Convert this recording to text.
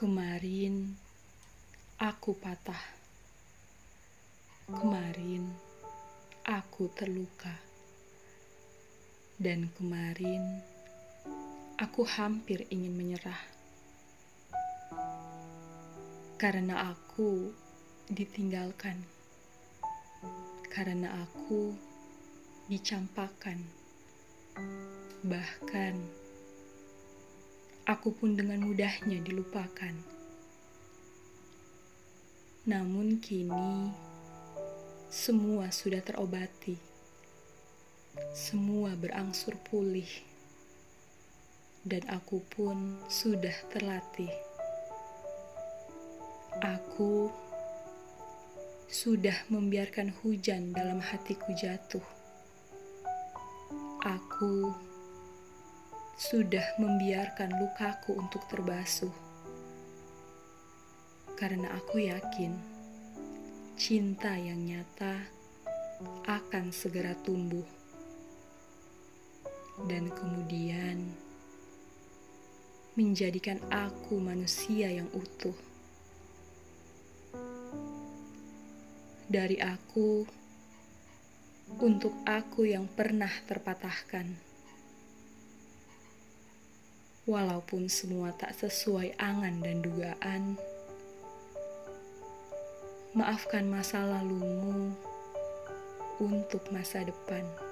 Kemarin aku patah. Kemarin aku terluka. Dan kemarin aku hampir ingin menyerah. Karena aku ditinggalkan. Karena aku dicampakkan. Bahkan aku pun dengan mudahnya dilupakan. Namun kini semua sudah terobati. Semua berangsur pulih. Dan aku pun sudah terlatih. Aku sudah membiarkan hujan dalam hatiku jatuh. Aku sudah membiarkan lukaku untuk terbasuh. Karena aku yakin cinta yang nyata akan segera tumbuh. Dan kemudian menjadikan aku manusia yang utuh. Dari aku untuk aku yang pernah terpatahkan walaupun semua tak sesuai angan dan dugaan. Maafkan masa lalumu untuk masa depan.